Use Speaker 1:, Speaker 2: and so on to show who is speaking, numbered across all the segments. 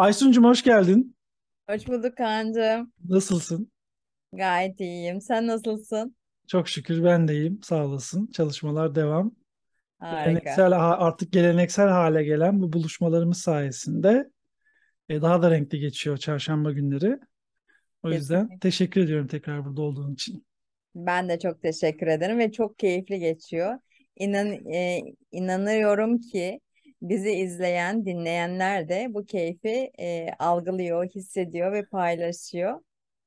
Speaker 1: Aysun'cum hoş geldin.
Speaker 2: Hoş bulduk Kaan'cığım.
Speaker 1: Nasılsın?
Speaker 2: Gayet iyiyim. Sen nasılsın?
Speaker 1: Çok şükür ben de iyiyim. Sağ olasın. Çalışmalar devam.
Speaker 2: Harika.
Speaker 1: Geleneksel artık geleneksel hale gelen bu buluşmalarımız sayesinde e, daha da renkli geçiyor çarşamba günleri. O yüzden
Speaker 2: Kesinlikle.
Speaker 1: teşekkür ediyorum tekrar burada olduğun için.
Speaker 2: Ben de çok teşekkür ederim ve çok keyifli geçiyor. İnan, e, inanıyorum ki bizi izleyen, dinleyenler de bu keyfi e, algılıyor, hissediyor ve paylaşıyor.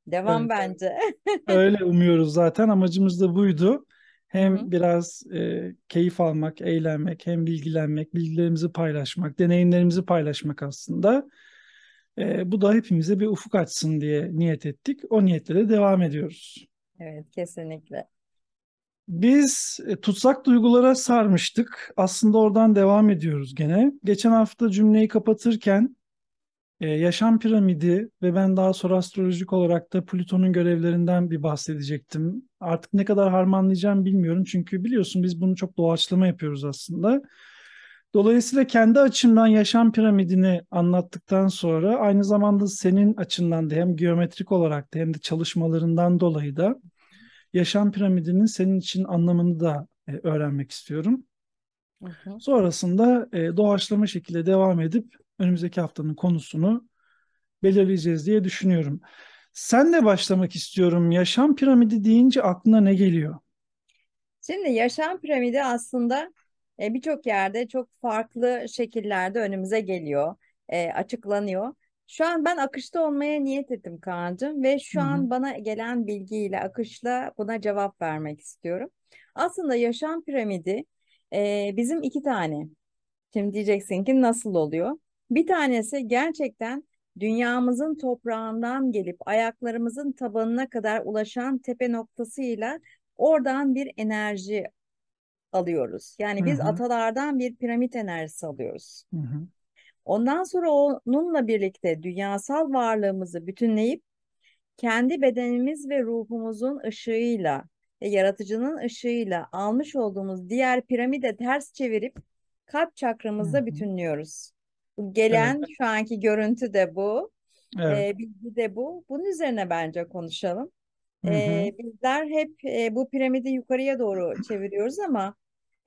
Speaker 2: Devam
Speaker 1: Evet.
Speaker 2: bence.
Speaker 1: Öyle umuyoruz zaten. Amacımız da buydu.
Speaker 2: Hı hı.
Speaker 1: Hem biraz e, keyif almak, eğlenmek, hem bilgilenmek, bilgilerimizi paylaşmak, deneyimlerimizi paylaşmak aslında. E, bu da hepimize bir ufuk açsın diye niyet ettik. O niyetle de devam ediyoruz.
Speaker 2: Evet, kesinlikle.
Speaker 1: Biz e, tutsak duygulara sarmıştık. Aslında oradan devam ediyoruz gene. Geçen hafta cümleyi kapatırken e, yaşam piramidi ve ben daha sonra astrolojik olarak da Plüton'un görevlerinden bir bahsedecektim. Artık ne kadar harmanlayacağım bilmiyorum. Çünkü biliyorsun biz bunu çok doğaçlama yapıyoruz aslında. Dolayısıyla kendi açımdan yaşam piramidini anlattıktan sonra aynı zamanda senin açından da hem geometrik olarak da hem de çalışmalarından dolayı da yaşam piramidinin senin için anlamını da e, öğrenmek istiyorum.
Speaker 2: Hı hı.
Speaker 1: Sonrasında e, doğaçlama şekilde devam edip önümüzdeki haftanın konusunu belirleyeceğiz diye düşünüyorum. Senle başlamak istiyorum. Yaşam piramidi deyince aklına ne geliyor?
Speaker 2: Şimdi yaşam piramidi aslında e, birçok yerde çok farklı şekillerde önümüze geliyor, e, açıklanıyor. Şu an ben akışta olmaya niyet ettim Kaan'cığım ve
Speaker 1: Hı
Speaker 2: şu
Speaker 1: hı.
Speaker 2: an bana gelen bilgiyle akışla buna cevap vermek istiyorum. Aslında yaşam piramidi e, bizim iki tane. Şimdi diyeceksin ki nasıl oluyor? Bir tanesi gerçekten dünyamızın toprağından gelip ayaklarımızın tabanına kadar ulaşan tepe noktasıyla oradan bir enerji alıyoruz.
Speaker 1: Hı
Speaker 2: Yani biz
Speaker 1: hı.
Speaker 2: atalardan bir piramit enerjisi alıyoruz.
Speaker 1: Hı hı.
Speaker 2: Ondan sonra onunla birlikte dünyasal varlığımızı bütünleyip kendi bedenimiz ve ruhumuzun ışığıyla ve yaratıcının ışığıyla almış olduğumuz diğer piramide ters çevirip kalp çakramızda bütünlüyoruz. Bu
Speaker 1: Evet.
Speaker 2: gelen şu anki görüntü de bu,
Speaker 1: Evet.
Speaker 2: e, bilgi de bu. Bunun üzerine bence konuşalım.
Speaker 1: Hı hı.
Speaker 2: E, bizler hep e, bu piramidi yukarıya doğru çeviriyoruz ama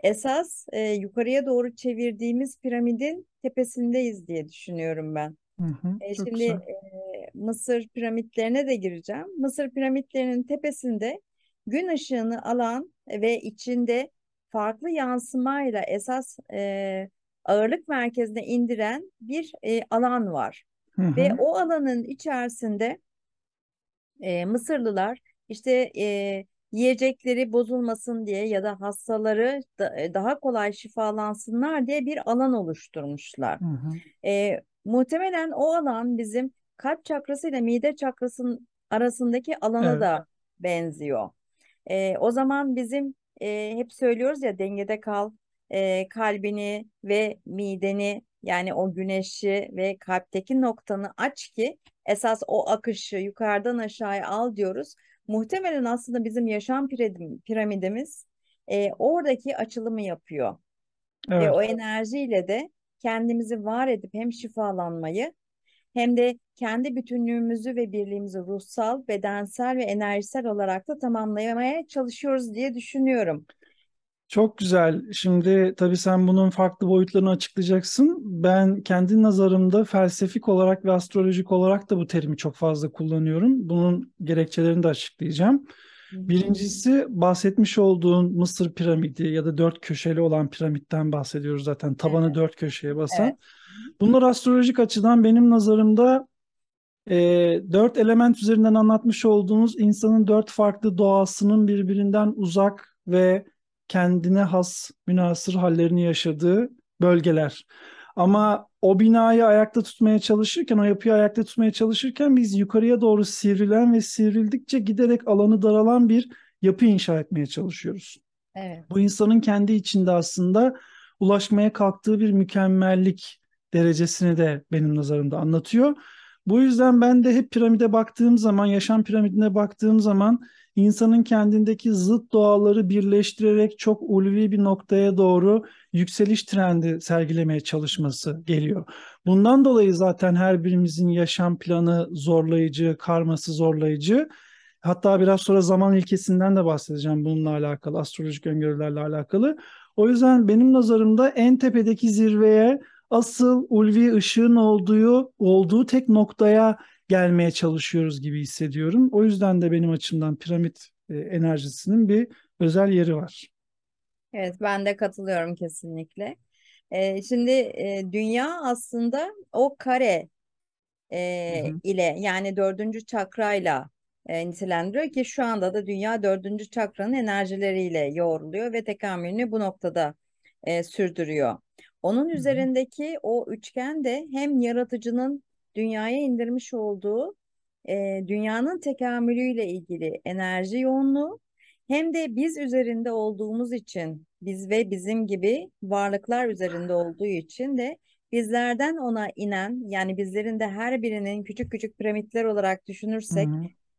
Speaker 2: esas e, yukarıya doğru çevirdiğimiz piramidin tepesindeyiz diye düşünüyorum ben.
Speaker 1: Hı hı.
Speaker 2: E, şimdi
Speaker 1: güzel.
Speaker 2: e, Mısır piramitlerine de gireceğim. Mısır piramitlerinin tepesinde gün ışığını alan ve içinde farklı yansımayla esas e, ağırlık merkezine indiren bir e, alan var.
Speaker 1: Hı
Speaker 2: Ve
Speaker 1: hı.
Speaker 2: o alanın içerisinde e, Mısırlılar işte e, yiyecekleri bozulmasın diye ya da hastaları da- e, daha kolay şifalansınlar diye bir alan oluşturmuşlar.
Speaker 1: Hı hı.
Speaker 2: E, muhtemelen o alan bizim kalp çakrası ile mide çakrasının arasındaki alana
Speaker 1: Evet.
Speaker 2: da benziyor. E, o zaman bizim e, hep söylüyoruz ya dengede kal, e, kalbini ve mideni yani o güneşi ve kalpteki noktanı aç ki esas o akışı yukarıdan aşağıya al diyoruz. Muhtemelen aslında bizim yaşam piramidimiz e, oradaki açılımı yapıyor ve
Speaker 1: Evet.
Speaker 2: o enerjiyle de kendimizi var edip hem şifalanmayı hem de kendi bütünlüğümüzü ve birliğimizi ruhsal, bedensel ve enerjisel olarak da tamamlamaya çalışıyoruz diye düşünüyorum.
Speaker 1: Çok güzel. Şimdi tabii sen bunun farklı boyutlarını açıklayacaksın. Ben kendi nazarımda felsefik olarak ve astrolojik olarak da bu terimi çok fazla kullanıyorum. Bunun gerekçelerini de açıklayacağım. Birincisi bahsetmiş olduğun Mısır piramidi ya da dört köşeli olan piramitten bahsediyoruz zaten. Tabanı
Speaker 2: Evet,
Speaker 1: dört köşeye basan.
Speaker 2: evet.
Speaker 1: Bunlar astrolojik açıdan benim nazarımda e, dört element üzerinden anlatmış olduğunuz insanın dört farklı doğasının birbirinden uzak ve kendine has münasır hallerini yaşadığı bölgeler. Ama o binayı ayakta tutmaya çalışırken, o yapıyı ayakta tutmaya çalışırken biz yukarıya doğru sivrilen ve sivrildikçe giderek alanı daralan bir yapı inşa etmeye çalışıyoruz.
Speaker 2: Evet.
Speaker 1: Bu insanın kendi içinde aslında ulaşmaya kalktığı bir mükemmellik derecesini de benim nazarımda anlatıyor. Bu yüzden ben de hep piramide baktığım zaman, yaşam piramidine baktığım zaman insanın kendindeki zıt doğaları birleştirerek çok ulvi bir noktaya doğru yükseliş trendi sergilemeye çalışması geliyor. Bundan dolayı zaten her birimizin yaşam planı zorlayıcı, karması zorlayıcı. Hatta biraz sonra zaman ilkesinden de bahsedeceğim bununla alakalı, astrolojik öngörülerle alakalı. O yüzden benim nazarımda en tepedeki zirveye asıl ulvi ışığın olduğu olduğu tek noktaya gelmeye çalışıyoruz gibi hissediyorum. O yüzden de benim açımdan piramit e, enerjisinin bir özel yeri var.
Speaker 2: Evet, ben de katılıyorum kesinlikle. Ee, şimdi e, dünya aslında o kare e,
Speaker 1: Hı hı.
Speaker 2: ile yani dördüncü çakrayla e, nitelendiriyor ki şu anda da dünya dördüncü çakranın enerjileriyle yoğruluyor ve tekamülünü bu noktada e, sürdürüyor. Onun üzerindeki o üçgen de hem yaratıcının dünyaya indirmiş olduğu e, dünyanın tekamülüyle ilgili enerji yoğunluğu hem de biz üzerinde olduğumuz için biz ve bizim gibi varlıklar üzerinde olduğu için de bizlerden ona inen yani bizlerin de her birinin küçük küçük piramitler olarak düşünürsek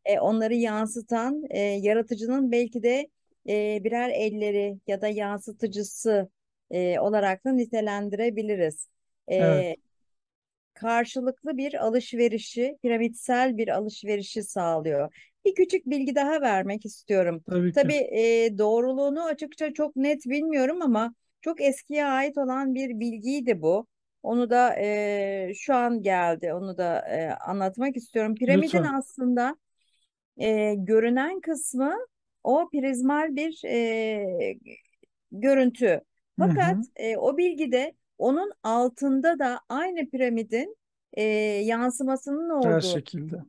Speaker 2: e, onları yansıtan e, yaratıcının belki de e, birer elleri ya da yansıtıcısı e, olarak da nitelendirebiliriz.
Speaker 1: Evet,
Speaker 2: E, karşılıklı bir alışverişi, piramitsel bir alışverişi sağlıyor. Bir küçük bilgi daha vermek istiyorum.
Speaker 1: tabii.
Speaker 2: Tabii e, doğruluğunu açıkça çok net bilmiyorum ama çok eskiye ait olan bir bilgiydi bu. Onu da e, şu an geldi. Onu da e, anlatmak istiyorum. Piramidin
Speaker 1: Lütfen.
Speaker 2: aslında e, görünen kısmı o prizmal bir e, görüntü.
Speaker 1: Hı
Speaker 2: Fakat
Speaker 1: hı.
Speaker 2: e, o bilgide onun altında da aynı piramidin e, yansımasının
Speaker 1: Ters
Speaker 2: olduğu,
Speaker 1: şekilde.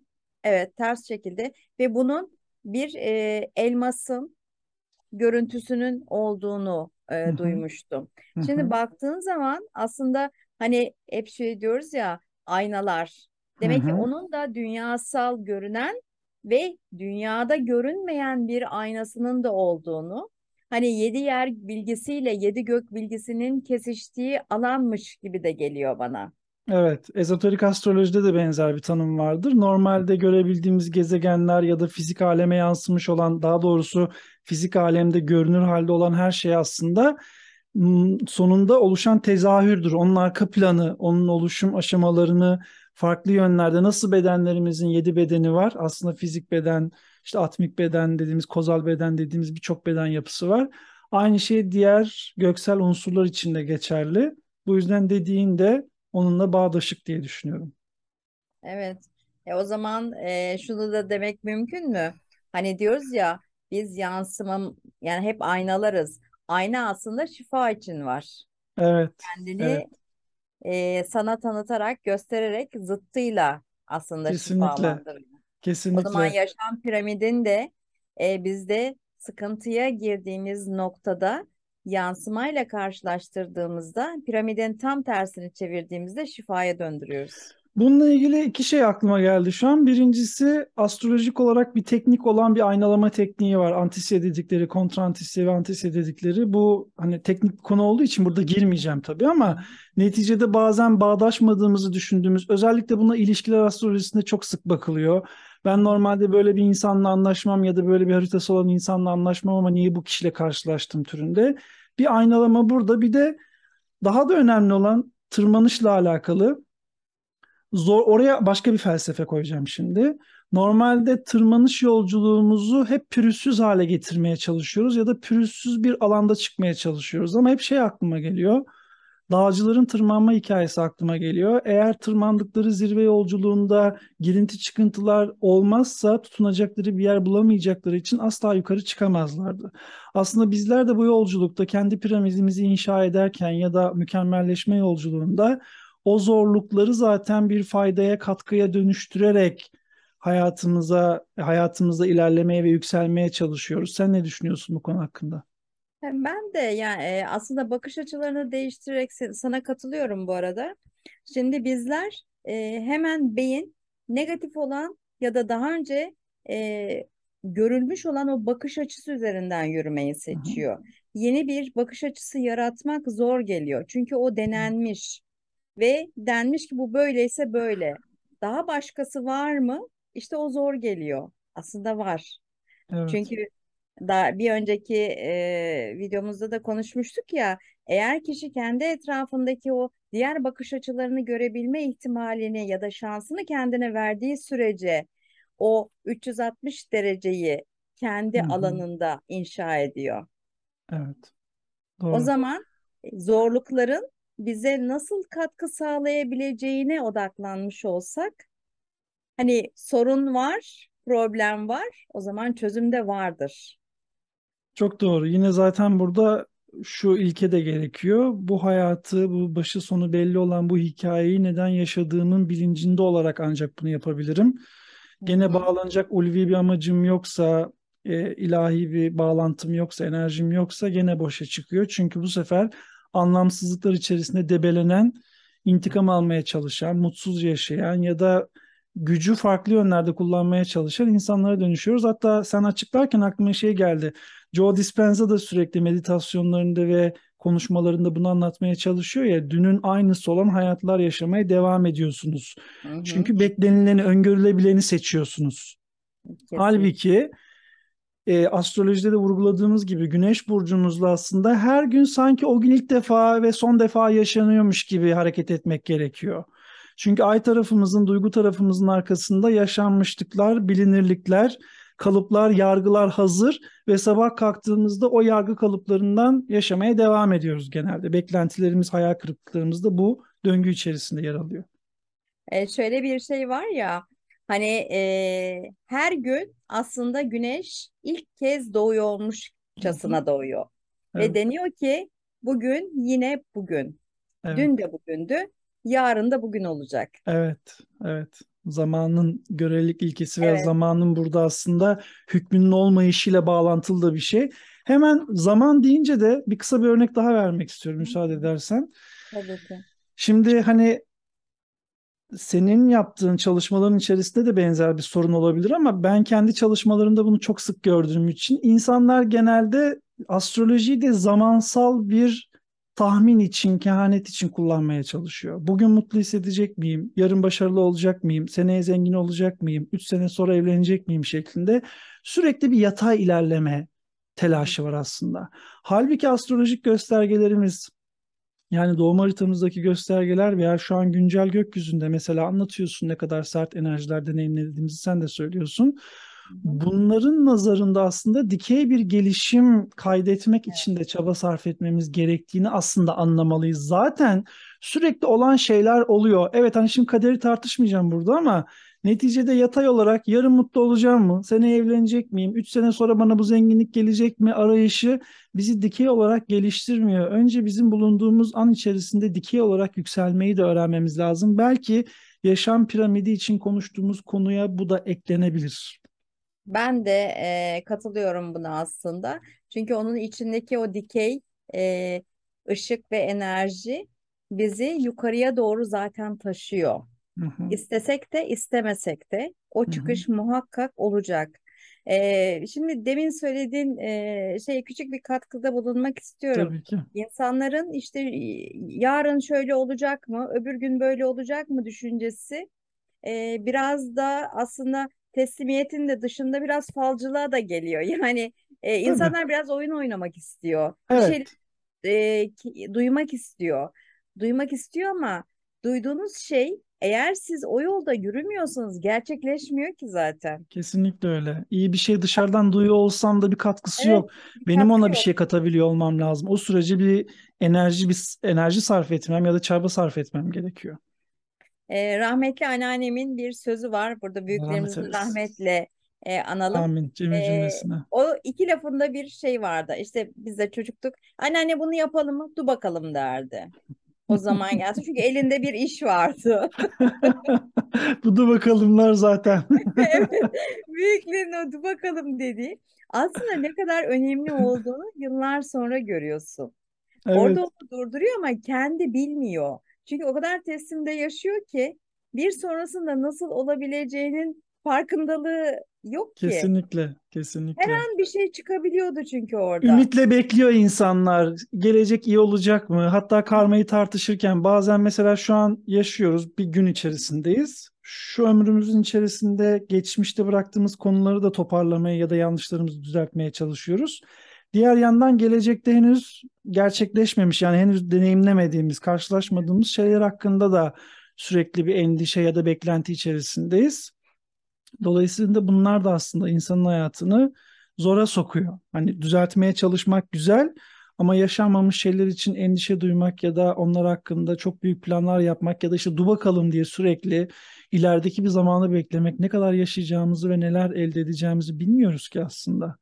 Speaker 2: evet ters şekilde ve bunun bir e, elmasın görüntüsünün olduğunu
Speaker 1: Hı
Speaker 2: e,
Speaker 1: hı.
Speaker 2: duymuştum.
Speaker 1: Hı
Speaker 2: Şimdi
Speaker 1: hı.
Speaker 2: baktığın zaman aslında hani hep şey diyoruz ya aynalar.
Speaker 1: Hı
Speaker 2: Demek ki
Speaker 1: hı.
Speaker 2: onun da dünyasal görünen ve dünyada görünmeyen bir aynasının da olduğunu, hani yedi yer bilgisiyle yedi gök bilgisinin kesiştiği alanmış gibi de geliyor bana.
Speaker 1: Evet, ezoterik astrolojide de benzer bir tanım vardır. Normalde görebildiğimiz gezegenler ya da fizik aleme yansımış olan, daha doğrusu fizik alemde görünür halde olan her şey aslında sonunda oluşan tezahürdür. Onun arka planı, onun oluşum aşamalarını farklı yönlerde nasıl bedenlerimizin yedi bedeni var. Aslında fizik beden, işte atmik beden dediğimiz, kozal beden dediğimiz birçok beden yapısı var. Aynı şey diğer göksel unsurlar için de geçerli. Bu yüzden dediğinde onunla bağdaşık diye düşünüyorum.
Speaker 2: Evet. E o zaman e, şunu da demek mümkün mü? Hani diyoruz ya biz yansımam yani hep aynalarız. Ayna aslında şifa için var.
Speaker 1: Evet, evet,
Speaker 2: Kendini e, sana tanıtarak, göstererek zıttıyla aslında
Speaker 1: kesinlikle,
Speaker 2: şifalandırıyor. O zaman
Speaker 1: kesinlikle.
Speaker 2: yaşam piramidin de e, bizde sıkıntıya girdiğimiz noktada yansımayla karşılaştırdığımızda piramidin tam tersini çevirdiğimizde şifaya döndürüyoruz.
Speaker 1: Bununla ilgili iki şey aklıma geldi şu an. Birincisi astrolojik olarak bir teknik olan bir aynalama tekniği var. Antisiye dedikleri, kontrantisiye ve antisiye dedikleri. Bu hani teknik bir konu olduğu için burada girmeyeceğim tabii ama neticede bazen bağdaşmadığımızı düşündüğümüz, özellikle buna ilişkiler astrolojisinde çok sık bakılıyor. Ben normalde böyle bir insanla anlaşmam ya da böyle bir haritası olan insanla anlaşmam ama niye bu kişiyle karşılaştım türünde. Bir aynalama burada. Bir de daha da önemli olan tırmanışla alakalı. Zor, oraya başka bir felsefe koyacağım şimdi. Normalde tırmanış yolculuğumuzu hep pürüzsüz hale getirmeye çalışıyoruz ya da pürüzsüz bir alanda çıkmaya çalışıyoruz. Ama hep şey aklıma geliyor. Dağcıların tırmanma hikayesi aklıma geliyor. Eğer tırmandıkları zirve yolculuğunda girinti çıkıntılar olmazsa tutunacakları bir yer bulamayacakları için asla yukarı çıkamazlardı. Aslında bizler de bu yolculukta kendi piramidimizi inşa ederken ya da mükemmelleşme yolculuğunda o zorlukları zaten bir faydaya, katkıya dönüştürerek hayatımıza hayatımızda ilerlemeye ve yükselmeye çalışıyoruz. Sen ne düşünüyorsun bu konu hakkında?
Speaker 2: Ben de yani aslında bakış açılarını değiştirerek sana katılıyorum bu arada. Şimdi bizler e, hemen beyin negatif olan ya da daha önce e, görülmüş olan o bakış açısı üzerinden yürümeyi
Speaker 1: Hı hı.
Speaker 2: seçiyor. Yeni bir bakış açısı yaratmak zor geliyor. Çünkü o denenmiş ve denmiş ki bu böyleyse böyle. Daha başkası var mı? İşte o zor geliyor. Aslında var.
Speaker 1: Evet.
Speaker 2: Çünkü daha bir önceki e, videomuzda da konuşmuştuk ya Eğer kişi kendi etrafındaki o diğer bakış açılarını görebilme ihtimalini ya da şansını kendine verdiği sürece o 360 dereceyi kendi
Speaker 1: Hı hı.
Speaker 2: alanında inşa ediyor.
Speaker 1: Evet.
Speaker 2: O
Speaker 1: Doğru.
Speaker 2: zaman e, zorlukların bize nasıl katkı sağlayabileceğine odaklanmış olsak, hani sorun var, problem var, o zaman çözüm de vardır.
Speaker 1: Çok doğru. Yine zaten burada şu ilke de gerekiyor. Bu hayatı, bu başı sonu belli olan bu hikayeyi neden yaşadığımın bilincinde olarak ancak bunu yapabilirim. Gene bağlanacak ulvi bir amacım yoksa, e, ilahi bir bağlantım yoksa, enerjim yoksa gene boşa çıkıyor. Çünkü bu sefer anlamsızlıklar içerisinde debelenen, intikam almaya çalışan, mutsuz yaşayan ya da gücü farklı yönlerde kullanmaya çalışan insanlara dönüşüyoruz. Hatta sen açıklarken aklıma şey geldi. Joe Dispenza da sürekli meditasyonlarında ve konuşmalarında bunu anlatmaya çalışıyor ya. Dünün aynısı olan hayatlar yaşamaya devam ediyorsunuz.
Speaker 2: Hı hı.
Speaker 1: Çünkü beklenileni, öngörülebileni seçiyorsunuz.
Speaker 2: Kesinlikle.
Speaker 1: Halbuki e, astrolojide de vurguladığımız gibi güneş burcunuzla aslında her gün sanki o gün ilk defa ve son defa yaşanıyormuş gibi hareket etmek gerekiyor. Çünkü ay tarafımızın, duygu tarafımızın arkasında yaşanmışlıklar, bilinirlikler, kalıplar, yargılar hazır ve sabah kalktığımızda o yargı kalıplarından yaşamaya devam ediyoruz genelde. Beklentilerimiz, hayal kırıklıklarımız da bu döngü içerisinde yer alıyor.
Speaker 2: E, şöyle bir şey var ya hani e, her gün aslında güneş ilk kez
Speaker 1: hı.
Speaker 2: doğuyormuşçasına doğuyor ve
Speaker 1: Evet,
Speaker 2: deniyor ki bugün yine bugün.
Speaker 1: evet.
Speaker 2: Dün de bugündü, yarın da bugün olacak.
Speaker 1: Evet, evet. Zamanın görelilik ilkesi ve
Speaker 2: Evet.
Speaker 1: zamanın burada aslında hükmünün olmayışıyla bağlantılı da bir şey. Hemen zaman deyince de bir kısa bir örnek daha vermek istiyorum müsaade edersen.
Speaker 2: Tabii ki.
Speaker 1: Şimdi hani senin yaptığın çalışmaların içerisinde de benzer bir sorun olabilir ama ben kendi çalışmalarımda bunu çok sık gördüğüm için insanlar genelde astrolojiyi de zamansal bir tahmin için, kehanet için kullanmaya çalışıyor. Bugün mutlu hissedecek miyim? Yarın başarılı olacak mıyım? Seneye zengin olacak mıyım? Üç sene sonra evlenecek miyim şeklinde sürekli bir yatay ilerleme telaşı var aslında. Halbuki astrolojik göstergelerimiz yani doğum haritamızdaki göstergeler veya şu an güncel gökyüzünde mesela anlatıyorsun ne kadar sert enerjiler deneyimlediğimizi sen de söylüyorsun. Bunların nazarında aslında dikey bir gelişim kaydetmek için de çaba sarf etmemiz gerektiğini aslında anlamalıyız. Zaten sürekli olan şeyler oluyor. Evet hani şimdi kaderi tartışmayacağım burada ama neticede yatay olarak yarın mutlu olacağım mı? Seneye evlenecek miyim? Üç sene sonra bana bu zenginlik gelecek mi? Arayışı bizi dikey olarak geliştirmiyor. Önce bizim bulunduğumuz an içerisinde dikey olarak yükselmeyi de öğrenmemiz lazım. Belki yaşam piramidi için konuştuğumuz konuya bu da eklenebilir.
Speaker 2: Ben de e, katılıyorum buna aslında. Çünkü onun içindeki o dikey e, ışık ve enerji bizi yukarıya doğru zaten taşıyor.
Speaker 1: Hı hı,
Speaker 2: İstesek de istemesek de o
Speaker 1: hı hı.
Speaker 2: çıkış muhakkak olacak. E, şimdi demin söylediğin e, şey küçük bir katkıda bulunmak istiyorum.
Speaker 1: Tabii ki.
Speaker 2: İnsanların işte yarın şöyle olacak mı, öbür gün böyle olacak mı düşüncesi e, biraz da aslında teslimiyetin de dışında biraz falcılığa da geliyor. Yani e,
Speaker 1: Tabii.
Speaker 2: insanlar biraz oyun oynamak istiyor. Bir şey
Speaker 1: Evet.
Speaker 2: e, ki- duymak istiyor. Duymak istiyor ama duyduğunuz şey eğer siz o yolda yürümüyorsanız gerçekleşmiyor ki zaten.
Speaker 1: Kesinlikle öyle. İyi bir şey dışarıdan duyuyor olsam da bir katkısı
Speaker 2: Evet,
Speaker 1: yok.
Speaker 2: bir
Speaker 1: Benim
Speaker 2: katkı
Speaker 1: ona bir
Speaker 2: yok.
Speaker 1: şey katabiliyor olmam lazım. O sürece bir enerji bir enerji sarf etmem ya da çaba sarf etmem gerekiyor.
Speaker 2: E, rahmetli anneannemin bir sözü var. Burada
Speaker 1: Rahmet
Speaker 2: büyüklerimizi
Speaker 1: eylesin.
Speaker 2: rahmetle e, analım.
Speaker 1: Amin. Cemil
Speaker 2: E,
Speaker 1: cümlesine.
Speaker 2: o iki lafında bir şey vardı. İşte biz de çocuktuk. Anneanne bunu yapalım mı? Dur bakalım derdi. O zaman geldi. Çünkü elinde bir iş vardı.
Speaker 1: Bu da bakalımlar zaten.
Speaker 2: Evet. Büyüklerin o dur bakalım dediği. Aslında ne kadar önemli olduğunu yıllar sonra görüyorsun. Orada
Speaker 1: Evet.
Speaker 2: onu durduruyor ama kendi bilmiyor. Çünkü o kadar teslimde yaşıyor ki bir sonrasında nasıl olabileceğinin farkındalığı yok ki.
Speaker 1: Kesinlikle.
Speaker 2: Her
Speaker 1: Kesinlikle.
Speaker 2: an bir şey çıkabiliyordu çünkü orada.
Speaker 1: Ümitle bekliyor insanlar. Gelecek iyi olacak mı? Hatta karmayı tartışırken bazen mesela şu an yaşıyoruz, bir gün içerisindeyiz. Şu ömrümüzün içerisinde geçmişte bıraktığımız konuları da toparlamaya ya da yanlışlarımızı düzeltmeye çalışıyoruz. Diğer yandan gelecekte henüz gerçekleşmemiş yani henüz deneyimlemediğimiz, karşılaşmadığımız şeyler hakkında da sürekli bir endişe ya da beklenti içerisindeyiz. Dolayısıyla bunlar da aslında insanın hayatını zora sokuyor. Hani düzeltmeye çalışmak güzel ama yaşanmamış şeyler için endişe duymak ya da onlar hakkında çok büyük planlar yapmak ya da işte dur bakalım diye sürekli ilerideki bir zamanı beklemek ne kadar yaşayacağımızı ve neler elde edeceğimizi bilmiyoruz ki aslında.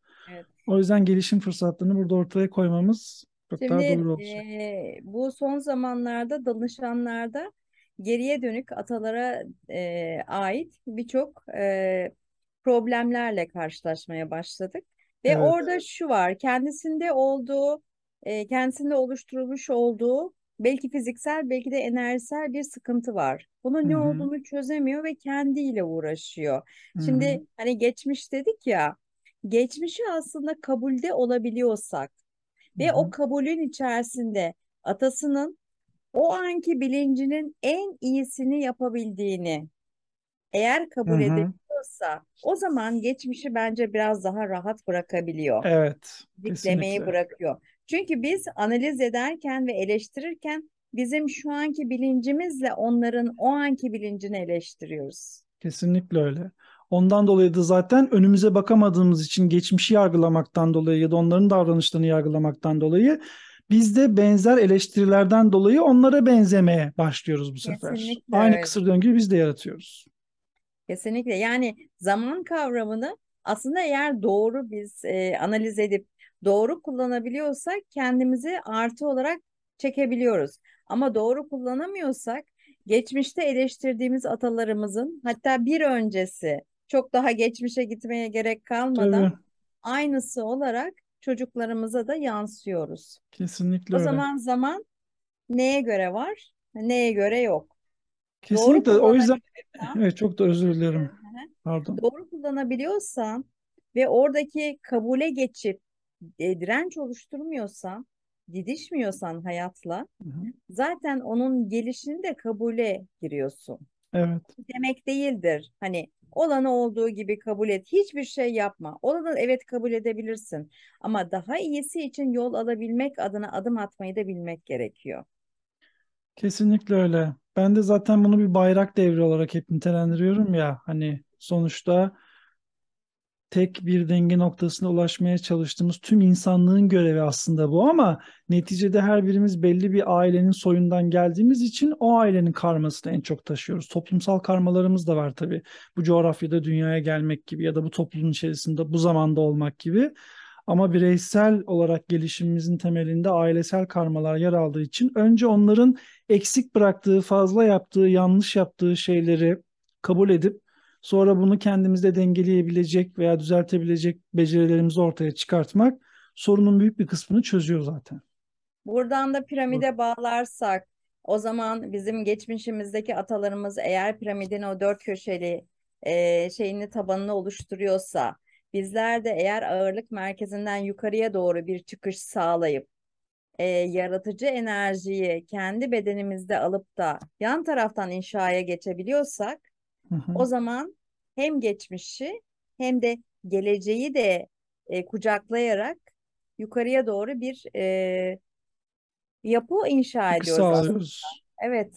Speaker 1: O yüzden gelişim fırsatlarını burada ortaya koymamız çok Şimdi, daha doğru olacak.
Speaker 2: E, bu son zamanlarda danışanlarda geriye dönük atalara e, ait birçok e, problemlerle karşılaşmaya başladık. Ve evet. orada şu var, kendisinde olduğu, e, kendisinde oluşturulmuş olduğu belki fiziksel, belki de enerjisel bir sıkıntı var. Bunun Hı-hı. ne olduğunu çözemiyor ve kendiyle uğraşıyor. Hı-hı. Şimdi hani geçmiş dedik ya, geçmişi aslında kabulde olabiliyorsak Hı-hı. ve o kabulün içerisinde atasının o anki bilincinin en iyisini yapabildiğini eğer kabul Hı-hı. edebiliyorsa o zaman geçmişi bence biraz daha rahat bırakabiliyor.
Speaker 1: Evet.
Speaker 2: Diklemeyi bırakıyor. Çünkü biz analiz ederken ve eleştirirken bizim şu anki bilincimizle onların o anki bilincini eleştiriyoruz.
Speaker 1: Kesinlikle öyle. Ondan dolayı da zaten önümüze bakamadığımız için geçmişi yargılamaktan dolayı ya da onların davranışlarını yargılamaktan dolayı biz de benzer eleştirilerden dolayı onlara benzemeye başlıyoruz bu sefer. Kesinlikle Aynı öyle. kısır döngüyü biz de yaratıyoruz.
Speaker 2: Kesinlikle. Yani zaman kavramını aslında eğer doğru biz e, analiz edip doğru kullanabiliyorsak kendimizi artı olarak çekebiliyoruz. Ama doğru kullanamıyorsak geçmişte eleştirdiğimiz atalarımızın hatta bir öncesi çok daha geçmişe gitmeye gerek kalmadan Tabii. aynısı olarak çocuklarımıza da yansıyoruz.
Speaker 1: Kesinlikle
Speaker 2: o
Speaker 1: öyle.
Speaker 2: zaman zaman neye göre var, neye göre yok.
Speaker 1: Kesinlikle Doğru o yüzden evet çok da özür dilerim. Pardon.
Speaker 2: Doğru kullanabiliyorsan ve oradaki kabule geçip e, direnç oluşturmuyorsan, didişmiyorsan hayatla hı hı. zaten onun gelişini de kabule giriyorsun.
Speaker 1: Evet.
Speaker 2: Demek değildir. Hani olanı olduğu gibi kabul et. Hiçbir şey yapma. Olanı evet kabul edebilirsin. Ama daha iyisi için yol alabilmek adına adım atmayı da bilmek gerekiyor.
Speaker 1: Kesinlikle öyle. Ben de zaten bunu bir bayrak devri olarak hep nitelendiriyorum ya. Hani sonuçta tek bir denge noktasına ulaşmaya çalıştığımız tüm insanlığın görevi aslında bu ama neticede her birimiz belli bir ailenin soyundan geldiğimiz için o ailenin karmasını en çok taşıyoruz. Toplumsal karmalarımız da var tabii. Bu coğrafyada dünyaya gelmek gibi ya da bu toplumun içerisinde bu zamanda olmak gibi. Ama bireysel olarak gelişimimizin temelinde ailesel karmalar yer aldığı için önce onların eksik bıraktığı, fazla yaptığı, yanlış yaptığı şeyleri kabul edip Sonra bunu kendimizde dengeleyebilecek veya düzeltebilecek becerilerimizi ortaya çıkartmak sorunun büyük bir kısmını çözüyor zaten.
Speaker 2: Buradan da piramide bağlarsak o zaman bizim geçmişimizdeki atalarımız eğer piramidin o dört köşeli e, şeyini tabanını oluşturuyorsa bizler de eğer ağırlık merkezinden yukarıya doğru bir çıkış sağlayıp e, yaratıcı enerjiyi kendi bedenimizde alıp da yan taraftan inşaya geçebiliyorsak Hı hı. O zaman hem geçmişi hem de geleceği de e, kucaklayarak yukarıya doğru bir e, yapı inşa ediyoruz. Evet.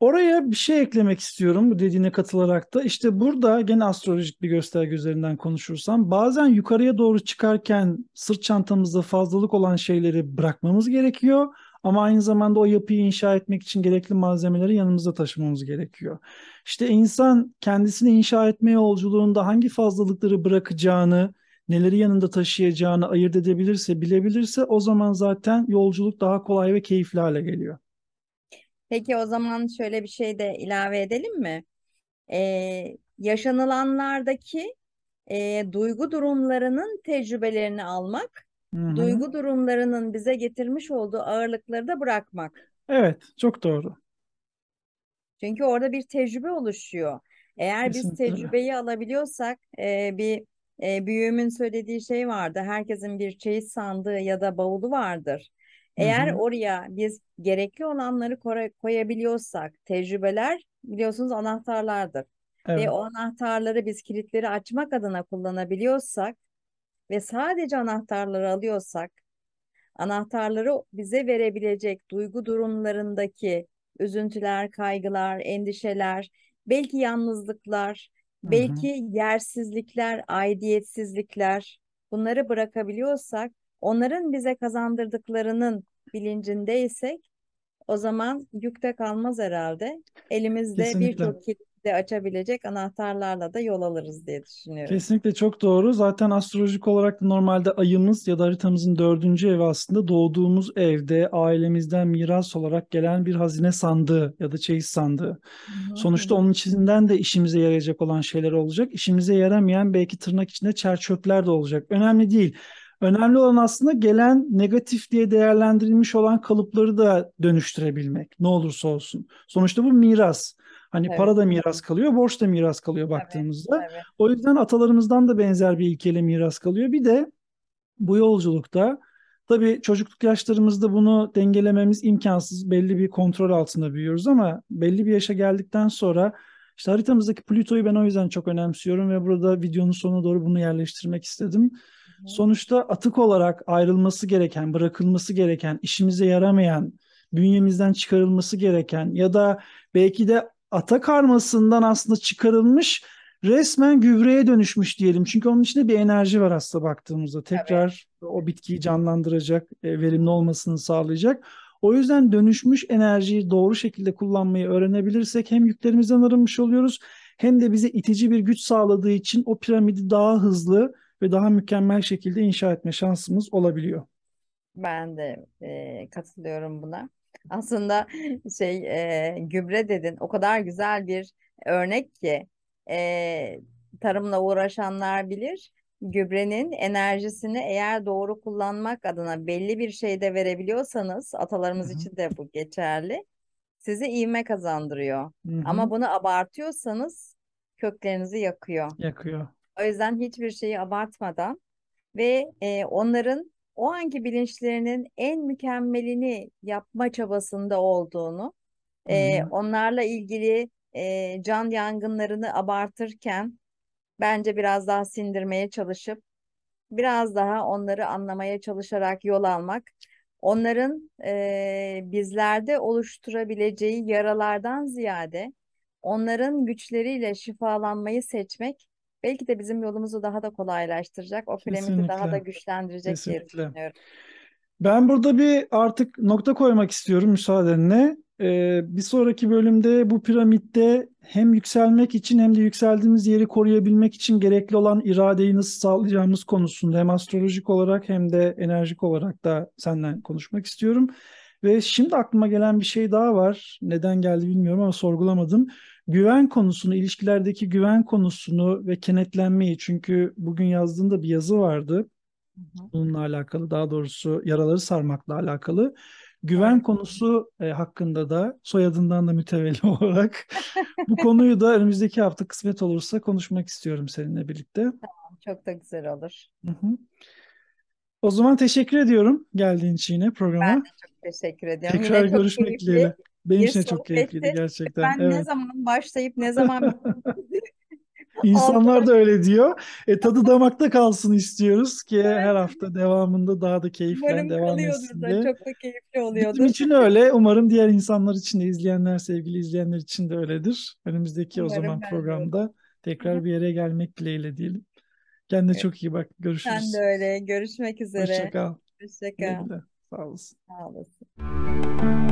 Speaker 1: Oraya bir şey eklemek istiyorum bu dediğine katılarak da. İşte burada gene astrolojik bir gösterge üzerinden konuşursam bazen yukarıya doğru çıkarken sırt çantamızda fazlalık olan şeyleri bırakmamız gerekiyor. Ama aynı zamanda o yapıyı inşa etmek için gerekli malzemeleri yanımızda taşımamız gerekiyor. İşte insan kendisini inşa etme yolculuğunda hangi fazlalıkları bırakacağını, neleri yanında taşıyacağını ayırt edebilirse, bilebilirse o zaman zaten yolculuk daha kolay ve keyifli hale geliyor.
Speaker 2: Peki o zaman şöyle bir şey de ilave edelim mi? Ee, yaşanılanlardaki e, duygu durumlarının tecrübelerini almak Hı-hı. duygu durumlarının bize getirmiş olduğu ağırlıkları da bırakmak.
Speaker 1: Evet, çok doğru.
Speaker 2: Çünkü orada bir tecrübe oluşuyor. Eğer Kesinlikle. biz tecrübeyi alabiliyorsak e, bir e, büyüğümün söylediği şey vardı. Herkesin bir çeyiz sandığı ya da bavulu vardır. Eğer Hı-hı. oraya biz gerekli olanları koyabiliyorsak, tecrübeler biliyorsunuz anahtarlardır. Evet. Ve o anahtarları biz kilitleri açmak adına kullanabiliyorsak ve sadece anahtarları alıyorsak, anahtarları bize verebilecek duygu durumlarındaki üzüntüler, kaygılar, endişeler, belki yalnızlıklar, belki yersizlikler, aidiyetsizlikler bunları bırakabiliyorsak, onların bize kazandırdıklarının bilincindeysek o zaman yükte kalmaz herhalde. Elimizde birçok kilidi açabilecek anahtarlarla da yol alırız diye düşünüyorum.
Speaker 1: Kesinlikle çok doğru. Zaten astrolojik olarak da normalde ayımız ya da haritamızın dördüncü evi aslında doğduğumuz evde ailemizden miras olarak gelen bir hazine sandığı ya da çeyiz sandığı.
Speaker 2: Hı
Speaker 1: Sonuçta onun içinden de işimize yarayacak olan şeyler olacak. İşimize yaramayan belki tırnak içinde çer çöpler de olacak. Önemli değil. Önemli olan aslında gelen negatif diye değerlendirilmiş olan kalıpları da dönüştürebilmek. Ne olursa olsun. Sonuçta bu miras. Hani
Speaker 2: Evet,
Speaker 1: para da miras kalıyor, borç da miras kalıyor baktığımızda.
Speaker 2: tabii.
Speaker 1: O yüzden atalarımızdan da benzer bir ilkeyle miras kalıyor. Bir de bu yolculukta tabii çocukluk yaşlarımızda bunu dengelememiz imkansız. Belli bir kontrol altında büyüyoruz ama belli bir yaşa geldikten sonra işte haritamızdaki Plüto'yu ben o yüzden çok önemsiyorum ve burada videonun sonuna doğru bunu yerleştirmek istedim.
Speaker 2: Hı.
Speaker 1: Sonuçta atık olarak ayrılması gereken, bırakılması gereken, işimize yaramayan, bünyemizden çıkarılması gereken ya da belki de ata karmasından aslında çıkarılmış resmen gübreye dönüşmüş diyelim. Çünkü onun içinde bir enerji var aslında baktığımızda. Tekrar o bitkiyi canlandıracak, e, verimli olmasını sağlayacak. O yüzden dönüşmüş enerjiyi doğru şekilde kullanmayı öğrenebilirsek hem yüklerimizden arınmış oluyoruz hem de bize itici bir güç sağladığı için o piramidi daha hızlı ve daha mükemmel şekilde inşa etme şansımız olabiliyor.
Speaker 2: Ben de e, katılıyorum buna. Aslında şey e, gübre dedin o kadar güzel bir örnek ki e, tarımla uğraşanlar bilir. Gübrenin enerjisini eğer doğru kullanmak adına belli bir şeyde verebiliyorsanız atalarımız
Speaker 1: Hı hı.
Speaker 2: için de bu geçerli. Sizi ivme kazandırıyor.
Speaker 1: Hı
Speaker 2: Ama bunu abartıyorsanız köklerinizi yakıyor.
Speaker 1: Yakıyor.
Speaker 2: O yüzden hiçbir şeyi abartmadan ve e, onların o anki bilinçlerinin en mükemmelini yapma çabasında olduğunu,
Speaker 1: Hı
Speaker 2: e, onlarla ilgili e, can yangınlarını abartırken bence biraz daha sindirmeye çalışıp biraz daha onları anlamaya çalışarak yol almak, onların e, bizlerde oluşturabileceği yaralardan ziyade onların güçleriyle şifalanmayı seçmek belki de bizim yolumuzu daha da kolaylaştıracak, o piramidi daha da
Speaker 1: Kesinlikle.
Speaker 2: güçlendirecek diye
Speaker 1: Kesinlikle.
Speaker 2: düşünüyorum.
Speaker 1: Ben burada bir artık nokta koymak istiyorum müsaadenle. Ee, bir sonraki bölümde bu piramitte hem yükselmek için hem de yükseldiğimiz yeri koruyabilmek için gerekli olan iradeyi nasıl sağlayacağımız konusunda hem astrolojik olarak hem de enerjik olarak da senden konuşmak istiyorum. Ve şimdi aklıma gelen bir şey daha var. Neden geldi bilmiyorum ama sorgulamadım. Güven konusunu, ilişkilerdeki güven konusunu ve kenetlenmeyi. Çünkü bugün yazdığında bir yazı vardı bununla alakalı daha doğrusu yaraları sarmakla alakalı. Güven konusu e, hakkında da soyadından da mütevelli olarak bu konuyu da önümüzdeki hafta kısmet olursa konuşmak istiyorum seninle birlikte.
Speaker 2: Çok da güzel olur.
Speaker 1: Hı hı. O zaman teşekkür ediyorum geldiğin için yine
Speaker 2: Ben
Speaker 1: programa.
Speaker 2: de çok teşekkür ediyorum.
Speaker 1: Tekrar
Speaker 2: Yine
Speaker 1: görüşmek dileğiyle. Benim
Speaker 2: bir
Speaker 1: için de çok keyifliydi gerçekten.
Speaker 2: Ben ne
Speaker 1: Evet.
Speaker 2: zaman başlayıp ne zaman
Speaker 1: İnsanlar da öyle diyor. E, tadı damakta kalsın istiyoruz ki her
Speaker 2: Evet,
Speaker 1: hafta devamında daha da keyifle
Speaker 2: umarım
Speaker 1: devam etsin diye.
Speaker 2: çok da keyifli
Speaker 1: Bizim
Speaker 2: oluyordur.
Speaker 1: için öyle. Umarım diğer insanlar için de izleyenler, sevgili izleyenler için de öyledir. Önümüzdeki o
Speaker 2: Umarım
Speaker 1: zaman
Speaker 2: de öyle.
Speaker 1: programda
Speaker 2: hı.
Speaker 1: tekrar bir yere gelmek dileğiyle diyelim. Kendine
Speaker 2: Evet,
Speaker 1: çok iyi bak.
Speaker 2: Sen de
Speaker 1: Görüşürüz.
Speaker 2: öyle. Görüşmek üzere.
Speaker 1: kal.
Speaker 2: Hoşça
Speaker 1: Güle
Speaker 2: kal.
Speaker 1: güle. Sağ olasın.
Speaker 2: Sağ olasın.